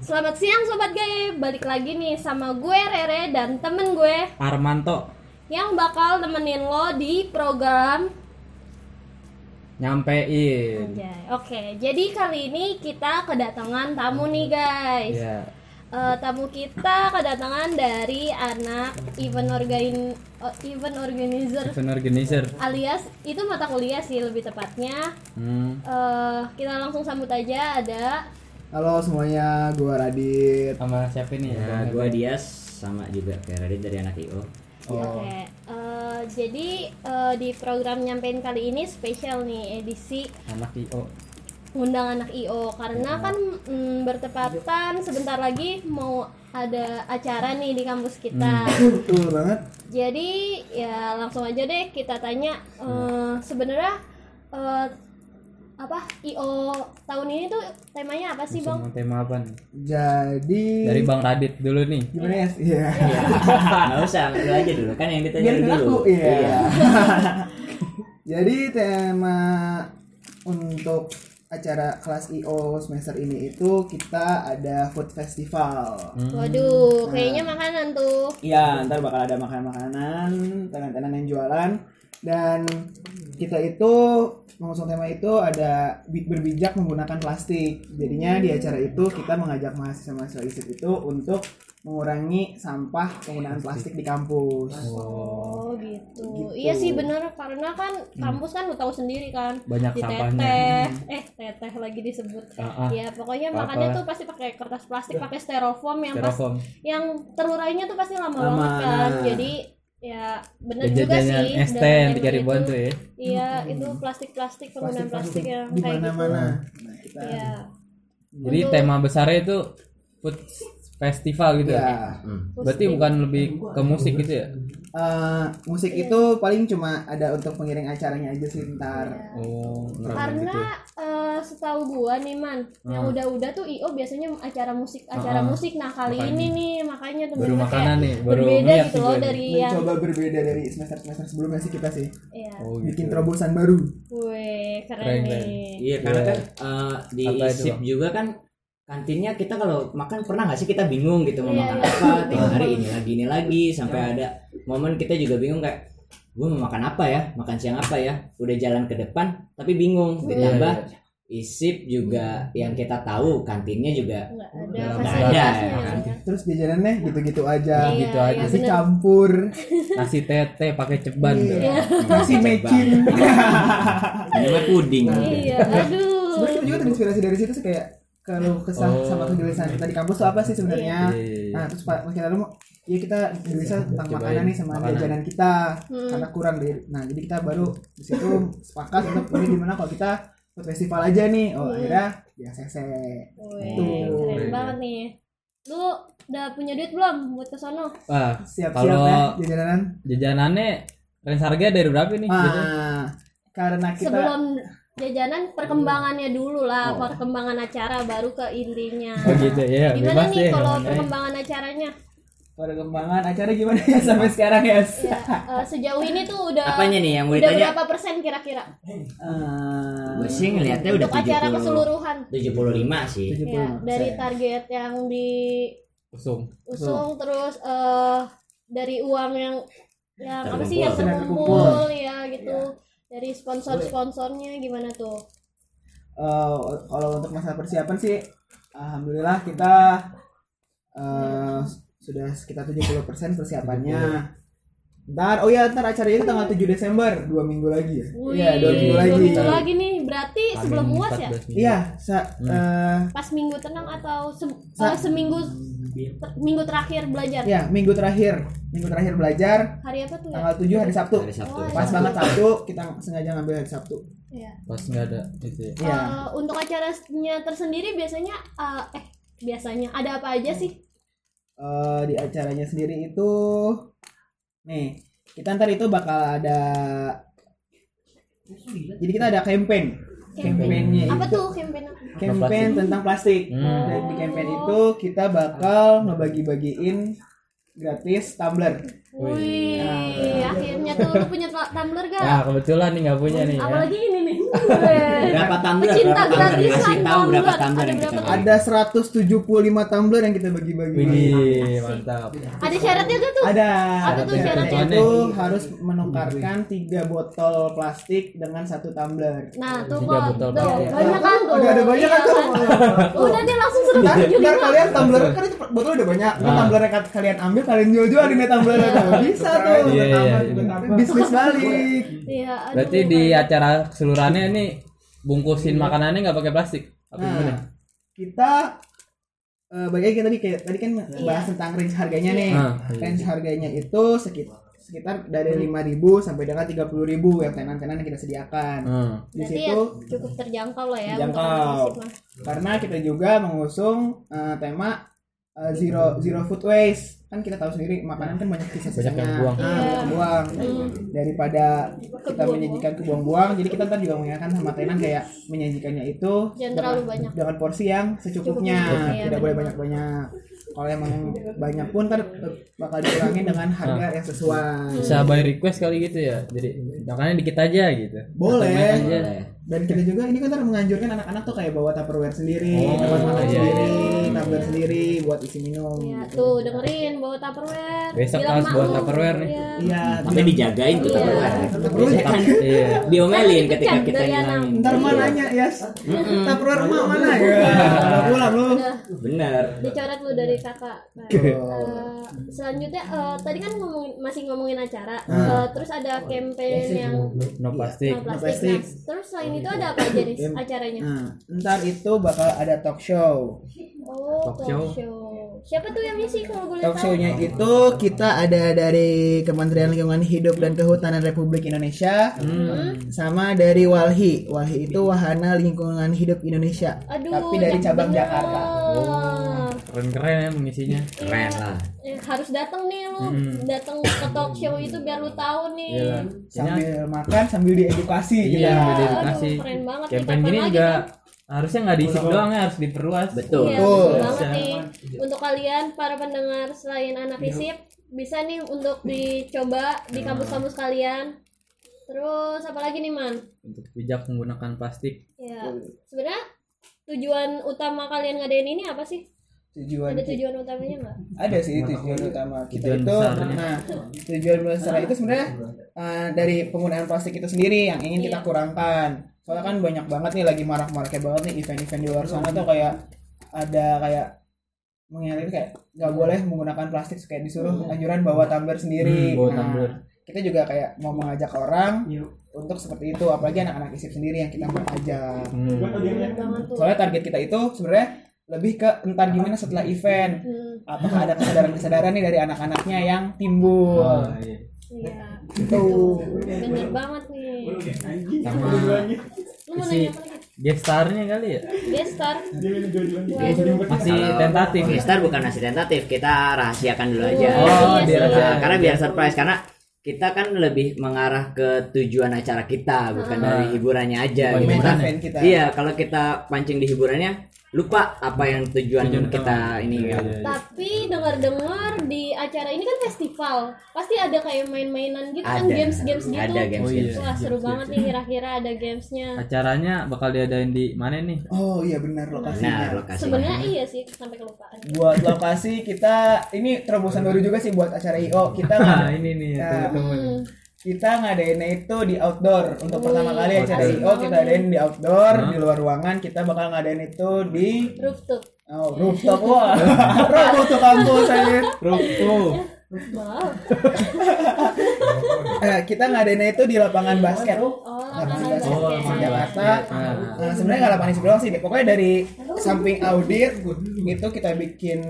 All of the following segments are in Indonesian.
Selamat siang Sobat Gaib, balik lagi nih sama gue Rere dan temen gue. Armanto. Yang bakal nemenin lo di program nyampein. Oke, jadi kali ini kita kedatangan tamu nih guys. Ya. Eh, Tamu kita kedatangan dari anak event organ oh, event organizer. Event organizer. alias itu mata kuliah sih lebih tepatnya. Hmm. Eh, Kita langsung sambut aja. Ada Halo semuanya, gua Radit. Sama siapa nih? Ya, gue Radit? Dias sama juga kayak Radit dari anak IO. Oh. Oke, eh, jadi eh, di program nyampein kali ini spesial nih edisi Anak IO. undang anak IO karena Ya. kan mm, bertepatan sebentar lagi mau ada acara nih di kampus kita. Hmm. Betul banget. Jadi ya langsung aja deh kita tanya eh, sebenarnya eh, apa IO tahun ini tuh temanya apa sih bang? Sama tema apa nih? Jadi Dari Bang Radit dulu nih. gimana ya? Iya. Iya. Nggak usah, lu aja dulu kan yang ditanya Biar lu aku dulu. iya. Jadi tema untuk acara kelas IO semester ini itu kita ada food festival. Hmm. Waduh, kayaknya makanan tuh. Iya, ntar bakal ada makanan-makanan, tenan-tenan yang jualan dan kita itu mengusung tema itu ada bi- berbijak menggunakan plastik. Jadinya di acara itu kita mengajak mahasiswa-mahasiswa ISIP itu untuk mengurangi sampah penggunaan plastik di kampus. Oh gitu. Gitu. Iya sih bener karena kan kampus kan lu tahu sendiri kan. Banyak di sampahnya. teteh, eh teteh lagi disebut. Ah, ah. Ya pokoknya Apa-apa. makannya tuh pasti pakai kertas plastik, pakai styrofoam yang pas Styrofoam. yang terurainya tuh pasti lama, Lama, banget kan. nah. Jadi ya bener juga Jajanan sih. es dengan teh yang tiga ribuan itu. tuh ya. Iya, itu plastik-plastik penggunaan plastik, yang di kayak gitu. mana-mana. Nah, kita Iya. Jadi Untuk- tema besarnya itu food festival gitu ya. ya. Hmm. Berarti bukan lebih ke musik gitu ya? Eh, musik itu paling cuma ada untuk pengiring acaranya aja sih ntar. Oh, ngerame karena gitu. eh, setahu gua nih man yang Ah. udah-udah tuh io biasanya acara musik acara Ah, ah. musik nah kali Makanya. ini nih makanya tuh Baru makanan nih, baru berbeda gitu loh dari yang Mencoba berbeda dari semester-semester sebelumnya sih kita sih. iya Oh, Bikin gitu. terobosan baru. Wih, keren, Keren, keren. nih Iya, karena Iya. kan eh, di SIP juga kan kantinnya kita kalau makan pernah nggak sih kita bingung gitu mau Iya, makan iya. apa tiap hari ini lagi ini lagi sampai ada momen kita juga bingung kayak gue mau makan apa ya makan siang apa ya udah jalan ke depan tapi bingung ditambah isip juga yang kita tahu kantinnya juga nggak ada Nggak ada, ya. ya. Terus jajanannya gitu-gitu aja. Iya, gitu iya, aja. Nasi bener. campur, Nasi tete pakai ceban. Iya. nasi mecin. ini mah puding iya aduh Sebenarnya kita juga terinspirasi dari situ sih kayak kalau kesah Oh. sama kegelisahan kita di kampus tuh apa sih sebenarnya? Iya, iya, iya. Nah terus pas pas kita lalu ya kita gelisah tentang Cobain makanan nih sama makanan. jajanan kita Hmm. karena kurang deh. Nah jadi kita baru di situ sepakat untuk ini gimana kalau kita buat festival aja nih. Oh Hmm. akhirnya ya sese. Wih, Tuh. keren banget nih lu udah punya duit belum buat ke sono Wah, Siap-siap ya jajanan. jajanannya range harga dari berapa nih? Ah, karena kita sebelum jajanan perkembangannya dulu lah Oh. perkembangan acara baru ke intinya Oh gitu ya, gimana bebas nih deh. kalau perkembangan acaranya perkembangan acara gimana ya sampai sekarang ya? ya, eh, sejauh ini tuh udah apanya nih yang mau udah ditanya berapa persen kira-kira Eh, gue sih ngeliatnya udah untuk acara keseluruhan 75 sih 75%. ya dari target yang diusung Usung. terus eh dari uang yang yang apa sih yang Terkumpul. terkumpul ya gitu dari sponsor-sponsornya gimana tuh Eh, kalau untuk masalah persiapan sih alhamdulillah kita eh, sudah sekitar 70% persiapannya. Ntar, oh ya ntar acaranya itu tanggal 7 Desember, dua minggu lagi ya. Iya, dua minggu dua lagi. minggu lagi nih berarti sebelum Amin, uas ya 14 minggu. Iya, sa- eh, pas minggu tenang atau se- Sa- eh, seminggu minggu terakhir belajar ya minggu terakhir, minggu terakhir belajar hari apa tuh ya tanggal 7 hari Sabtu. dari Sabtu Oh, Pas Sabtu. banget Sabtu, kita sengaja ngambil hari Sabtu. Iya. Pas nggak ada itu ya. Iya. Eh, untuk acaranya tersendiri biasanya eh, eh biasanya ada apa aja sih Eh, di acaranya sendiri itu nih kita ntar itu bakal ada jadi kita ada campaign campaignnya apa itu tuh campaign apa? campaign tentang plastik Hmm. dan di campaign itu kita bakal ngebagi-bagiin gratis tumbler Wih, akhirnya tuh lu punya tumbler gak? Nah kebetulan nih nggak punya nih ya. Apalagi ini nih. Berapa tumbler? Pecinta Berapa tumbler? Kasih tahu berapa tumbler. yang kita bagi. Ada 175 tumbler yang kita bagi-bagi. Widih, mantap. Ada syaratnya gak tuh? Ada. Apa tuh syaratnya? Itu harus menukarkan tiga botol plastik dengan satu tumbler. Nah, tuh kok. botol Tuh, plastik. banyak kan tuh. Udah ada banyak Iya kan tuh. Udah dia langsung suruh lima. kalian tumbler kan itu botol udah banyak. Ntar Ah. tumbler yang kalian ambil kalian jual-jual di tumbler tuh. Bisa tuh. Iya, iya, iya. Bisnis balik. Iya. Berarti di acara keseluruhannya ini bungkusin makanannya nggak pakai plastik? Apa gimana? Nah, kita eh bagi kita tadi kayak tadi kan bahas tentang range harganya nih. Ah, Range harganya itu sekitar sekitar dari 5.000 sampai dengan 30.000 yang tenan-tenan yang kita sediakan. Hmm. Di Berarti situ ya cukup terjangkau lah ya. Terjangkau. untuk karena kita juga mengusung eh, tema eh, zero zero food waste kan kita tahu sendiri makanan kan banyak sisa-sisanya Banyak yang buang. Ah, Iya. banyak yang buang Hmm. daripada kita menyajikan ke buang-buang jadi kita ntar juga mengingatkan sama tenan kayak menyajikannya itu Jangan terlalu banyak. dengan porsi yang secukupnya Secukupnya, iya, tidak boleh banyak-banyak kalau emang banyak pun eh, bakal dikurangin dengan harga yang sesuai Bisa by request kali gitu ya. Jadi makannya dikit aja gitu. boleh Aja. Dan kita juga ini kan menganjurkan anak-anak tuh kayak bawa tupperware sendiri Oh, tempat makan iya, sendiri iya. tumbler sendiri buat isi minum Ya, tuh dengerin bawa tupperware. Besok harus bawa tupperware nih. Iya. iya Tapi dijagain tuh Iya. Tupperware. Kan Iya. diomelin ketika kita anak. ngilangin. ntar mah Iya. nanya ya tupperware emak mana ya pulang lu Bener. dicoret lu dari kakak. Nah, eh, selanjutnya eh, tadi kan ngomongin masih ngomongin acara. Eh, terus ada campaign yang No plastik. no plastik. plastik. Nah, terus selain itu ada apa aja nih acaranya? nah ntar itu bakal ada talk show Oh, Talk talk, show. show. Siapa tuh yang ngisi kalau boleh talk tahu? show-nya itu kita ada dari Kementerian Lingkungan Hidup dan Kehutanan Republik Indonesia Hmm. sama dari Walhi Walhi itu Wahana Lingkungan Hidup Indonesia Aduh, tapi dari cabang bener. Jakarta Keren-keren ya mengisinya. Keren lah. Eh, harus datang nih lu, Hmm. datang ke talk show itu biar lu tahu nih. Iya. sambil makan sambil diedukasi gitu Iya, ya. sambil diedukasi. Aduh, keren banget nih, Campaign gini juga tuh? harusnya nggak diisi doang ya, harus diperluas. Betul. Iya, Betul. betul banget Bisa. nih. Untuk kalian para pendengar selain anak isip bisa nih untuk dicoba di kampus-kampus kalian. Terus apa lagi nih man? Untuk bijak menggunakan plastik. Ya sebenarnya tujuan utama kalian ngadain ini apa sih? Tujuan Ada tujuan utamanya nggak? ada sih tujuan utama kita Tujuan itu besarnya. nah tujuan besar itu sebenarnya uh, dari penggunaan plastik itu sendiri yang ingin kita Iya. kurangkan soalnya kan banyak banget nih lagi marak-maraknya banget nih event-event di luar sana tuh kayak ada kayak mengingatkan kayak nggak boleh menggunakan plastik kayak disuruh anjuran bawa tumbler sendiri Hmm, bawa nah tumbler. kita juga kayak mau mengajak orang untuk seperti itu apalagi anak-anak isip sendiri yang kita mau ajak Hmm. Soalnya target kita itu sebenarnya lebih ke entar gimana setelah event Hmm, apakah ada kesadaran-kesadaran nih dari anak-anaknya yang timbul Oh, iya. iya, tuh bener banget nih. Sama Lu mau nanya apa lagi? gestarnya kali ya. Gestar. Masih tentatif. Gestar bukan masih tentatif, kita rahasiakan dulu aja. Iya, Oh, iya. Nah, karena biar surprise karena kita kan lebih mengarah ke tujuan acara kita bukan Ah. dari hiburannya aja gitu kan. kita Iya, kalau kita pancing di hiburannya lupa apa yang tujuan, Tujuan kita utama. ini Iya, kan. iya, iya. Tapi dengar-dengar di acara ini kan festival, pasti ada kayak main-mainan gitu kan, Ada. games-games gitu. Ada games Oh, iya. games. Wah seru banget nih kira-kira ada gamesnya. Acaranya bakal diadain di mana nih? oh iya benar lokasinya Nah, lokasi. Sebenarnya iya sih sampai kelupaan. buat lokasi kita ini terobosan baru juga sih buat acara IO kita Nah, nggak ini nih Nah. Kita ngadainnya itu di outdoor. Untuk Wih, pertama kali acara asik IO kita adain di outdoor di luar ruangan. Kita bakal ngadain itu di rooftop. oh, rooftop. Wah. Rooftop tuh kampus saya Rooftop. Wow. eh, kita ngadainnya itu di lapangan basket. Oh, lapangan lapangan basket. Oh, Jakarta. basket. Nah. Nah, sebenarnya nggak lapangan isi doang sih pokoknya dari samping audit itu kita bikin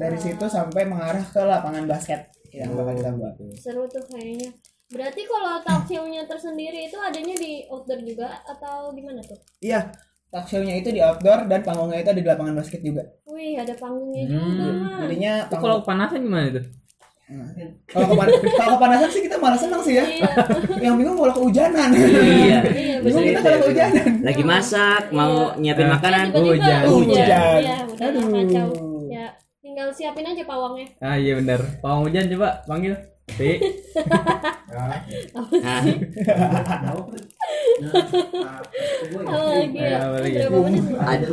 dari situ sampai mengarah ke lapangan basket. Yang bakal kita buat. Seru tuh kayaknya. Berarti kalau talk show-nya tersendiri itu adanya di outdoor juga atau gimana tuh? iya talk show-nya itu di outdoor dan panggungnya itu ada di lapangan basket juga Wih, ada panggungnya Hmm. juga, jadinya panggung- kalau kepanasan gimana itu? Nah, kalau kepan- kalau kepanasan sih kita malah senang sih ya Iya. yang bingung kalau kehujanan Iya. Iya, bingung kita kalau kehujanan Lagi masak, mau nyiapin Nah. makanan, Tiba-tiba hujan. hujan. Hujan. Iya, udah Aduh. kacau. Ya, tinggal siapin aja pawangnya. Ah iya bener. Pawang hujan coba panggil. Ti. Nah, apa lagi? Berapa menit? ada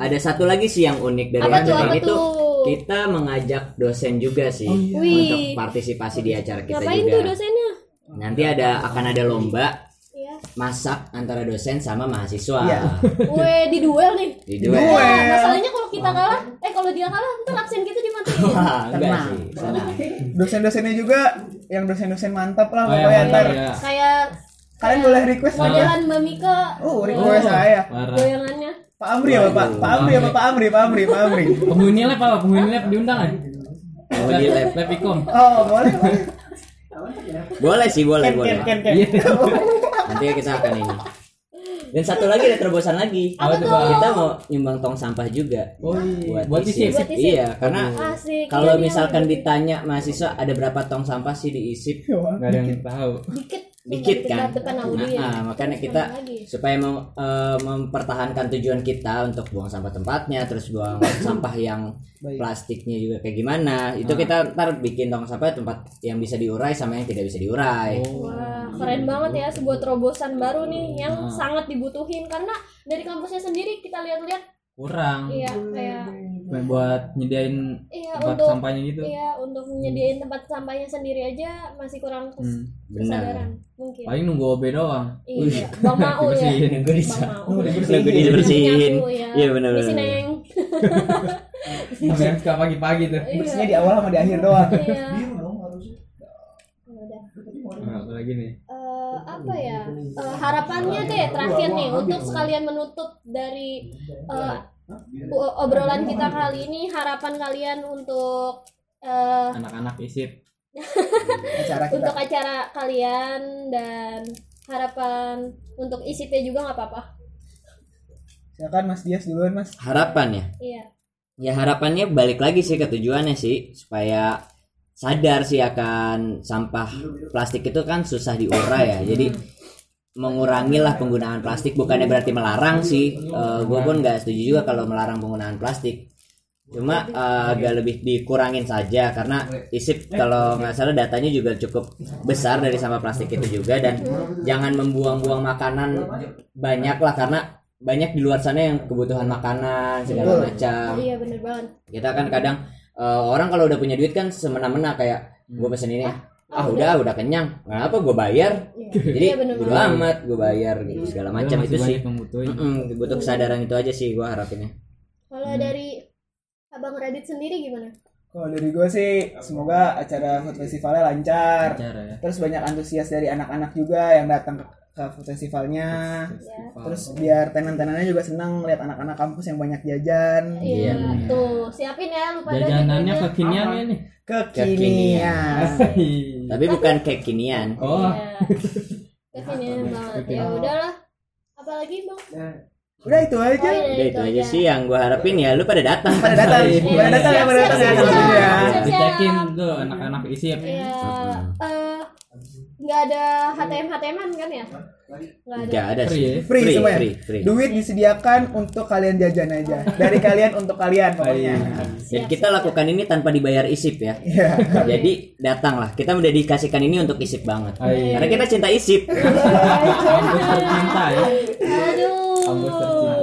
ada satu lagi sih yang unik dari Apa tuh? acara Apa itu tuh? kita mengajak dosen juga sih Oh, iya. Wih. untuk partisipasi di acara kita Ngapain juga tuh dosennya? nanti ada akan ada lomba Iya. masak antara dosen sama mahasiswa Iya. Weh, di duel nih. di Duel. masalahnya kalau kita kalah, eh kalau dia kalah, ntar absen kita. Wah, Tenang. Dosen-dosennya juga yang dosen-dosen mantap lah Oh, ya, pokoknya ntar ya. Kayak kalian boleh request modelan Mbak Mika Oh, request saya. Parah. goyangannya. Pak Amri ya, Pak? Pak Amri apa Pak Amri? Pak Amri, Pak Amri. Penghuni lab apa? Penghuni lab diundang kan? Penghuni lab. Lab Ikom. Oh, boleh, boleh. boleh sih boleh boleh. Iya. nanti kita akan ini dan satu lagi ada terobosan lagi Apa tuh, Bang? kita mau nyumbang tong sampah juga Oh iya. buat, Buat isip. isip. Buat isip. iya karena Asik. kalau Iya, misalkan ditanya mahasiswa ada berapa tong sampah sih di isip Gak ada yang tahu. dikit dikit kan Nah, ya. ah, makanya kita supaya mem- eh, mempertahankan tujuan kita untuk buang sampah tempatnya terus buang sampah yang Baik. plastiknya juga kayak gimana itu Ah. kita ntar bikin tong sampah tempat yang bisa diurai sama yang tidak bisa diurai Oh. Wah, keren banget ya sebuah terobosan baru nih yang Ah. sangat dibutuhin karena dari kampusnya sendiri kita lihat-lihat Kurang. iya kayak Buat nyediain iya tempat untuk sampahnya gitu. iya untuk menyediain tempat sampahnya sendiri aja masih kurang kes- Hmm. kesadaran benar mungkin. Paling nunggu OB doang. Iya, Bang Maul ya. Nunggu dibersihin ya. iya benar benar neng. Sampai yang suka pagi-pagi tuh. Bersihnya di awal sama di akhir doang. Iya. Lagi nih? Eh, apa ya Eh, harapannya deh terakhir nih untuk sekalian menutup dari eh, o- obrolan kita kali ini harapan kalian untuk eh, Anak-anak isip. Acara kita. untuk acara kalian dan harapan untuk ISIP juga nggak apa-apa Silakan Mas Dias duluan, Mas. harapan ya iya ya harapannya balik lagi sih ke tujuannya sih supaya sadar sih akan sampah plastik itu kan susah diurai ya. Jadi mengurangilah penggunaan plastik. Bukannya berarti melarang sih. Gue pun nggak setuju juga kalau melarang penggunaan plastik. Cuma eh, agak lebih dikurangin saja karena isip kalau nggak salah datanya juga cukup besar dari sampah plastik itu juga. Dan jangan membuang-buang makanan banyak lah karena banyak di luar sana yang kebutuhan makanan segala macam. Iya bener banget. Kita kan kadang eh, orang kalau udah punya duit kan semena-mena kayak gue pesen ini. Ah. Udah udah kenyang. Kenapa gue bayar? Jadi Iya, bener bodo amat gue bayar gitu segala macam Masih itu sih. butuhin. Mm-mm, butuh kesadaran itu aja sih gue harapinnya. Kalau dari abang Radit sendiri gimana? Kalau dari gue sih, semoga acara food festivalnya lancar. Acara ya. Terus banyak antusias dari anak-anak juga yang datang ke, ke food festivalnya. ya Terus biar tenan-tenannya juga senang lihat anak-anak kampus yang banyak jajan. iya bener. tuh siapin ya lupa Jajanannya jajannya. kekinian ya nih. Kekinian. tapi bukan kekinian Oh, Iya. kekinian banget ya udahlah apalagi bang Udah itu aja. Oh, iya, Udah itu aja sih yang gue harapin ya lu pada datang Pada datang, Iya. pada datang ya, pada datang ya Siap, tentunya. siap, siap. dicekin tuh anak-anak isip. Iya, eh, nggak ada HTM HTM-an kan ya? Nggak ada. Gak ada Free sih ya? Free, free, semuanya. free, free. Duit disediakan untuk kalian jajan aja. Dari kalian untuk kalian pokoknya. dan kita lakukan ini tanpa dibayar isip ya Iya. jadi datanglah kita mendedikasikan ini untuk isip banget iya. karena kita cinta isip tercinta ya. Aduh.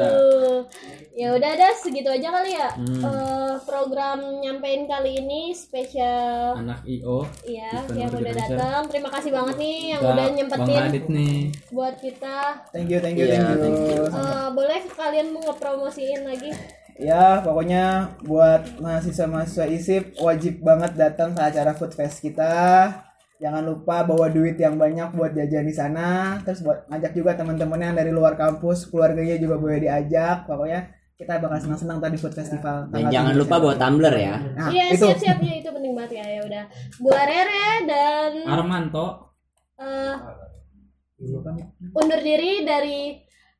Ya udah dah segitu aja kali ya. Hmm. Eh, program nyampein kali ini spesial Anak IO. ya Event yang udah datang. Terima kasih banget nih yang udah nyempetin nih. buat kita. Thank you, thank you, Iya, thank you. thank you. Eh, boleh kalian mau ngepromosiin lagi? Ya, pokoknya buat mahasiswa-mahasiswa ISIP wajib banget datang ke acara Food Fest kita. Jangan lupa bawa duit yang banyak buat jajan di sana. Terus buat ngajak juga teman-temannya yang dari luar kampus, keluarganya juga boleh diajak. Pokoknya kita bakal senang-senang tadi Food Festival. dan jangan 7 lupa bawa tumbler ya Nah, Iya itu. siap-siap ya itu penting banget ya ya udah. Gua Rere dan Armanto. eh, undur diri dari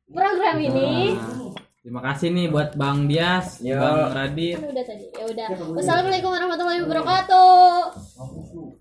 program ini. Nah, terima kasih nih buat Bang Dias, Yo. Bang Radit. Kan udah tadi. Ya udah. Wassalamualaikum warahmatullahi wabarakatuh.